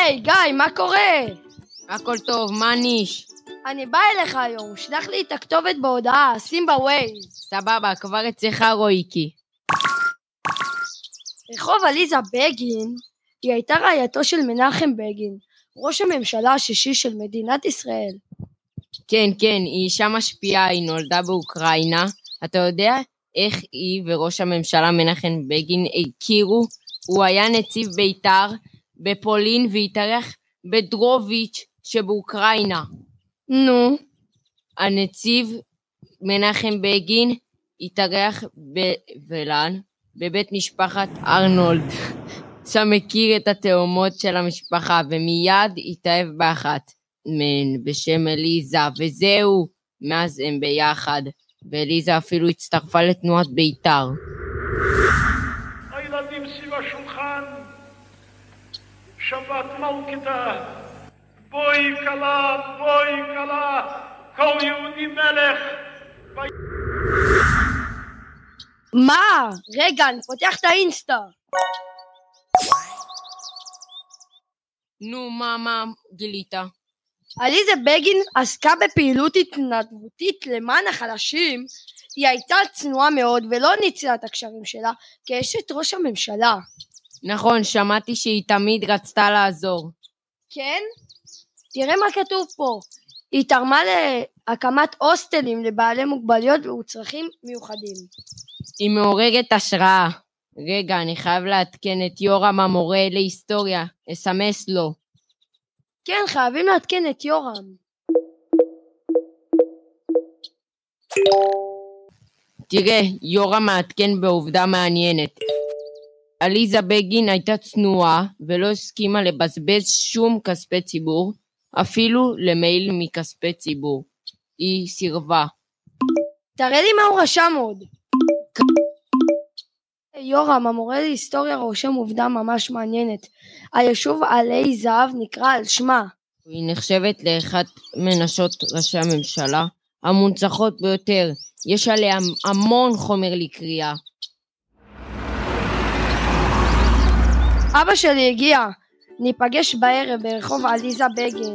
היי, גיא, מה קורה? הכל טוב, מה ניש? אני בא אליך היום, שלח לי את הכתובת בהודעה, שים בווייז. סבבה, כבר אצלך רויקי. רחוב עליזה בגין היא הייתה רעייתו של מנחם בגין, ראש הממשלה השישי של מדינת ישראל. כן, כן, היא אישה משפיעה, היא נולדה באוקראינה. אתה יודע איך היא וראש הממשלה מנחם בגין הכירו? הוא היה נציב בית"ר בפולין והתארח בדרוביץ' שבאוקראינה. נו, הנציב מנחם בגין התארח בוולן בבית משפחת ארנולד. שם הכיר את התאומות של המשפחה ומיד התאהב באחת מהן בשם אליזה וזהו, מאז הם ביחד ואליזה אפילו הצטרפה לתנועת בית"ר. שבת מלכתה, בואי כלה, בואי כלה, כל יהודי מלך. מה? רגע, אני פותח את האינסטה. נו, מה, מה גילית? עליזה בגין עסקה בפעילות התנדבותית למען החלשים. היא הייתה צנועה מאוד ולא ניצלה את הקשרים שלה כאשת ראש הממשלה. נכון, שמעתי שהיא תמיד רצתה לעזור. כן? תראה מה כתוב פה. היא תרמה להקמת הוסטלים לבעלי מוגבלויות וצרכים מיוחדים. היא מעוררת השראה. רגע, אני חייב לעדכן את יורם המורה להיסטוריה. אסמס לו. כן, חייבים לעדכן את יורם. תראה, יורם מעדכן בעובדה מעניינת. עליזה בגין הייתה צנועה ולא הסכימה לבזבז שום כספי ציבור, אפילו למייל מכספי ציבור. היא סירבה. תראה לי מה הוא רשם עוד. יורם, המורה להיסטוריה רושם עובדה ממש מעניינת. היישוב עלי זהב נקרא על שמה. היא נחשבת לאחת מנשות ראשי הממשלה המונצחות ביותר. יש עליה המון חומר לקריאה. אבא שלי הגיע. ניפגש בערב ברחוב עליזה בגין.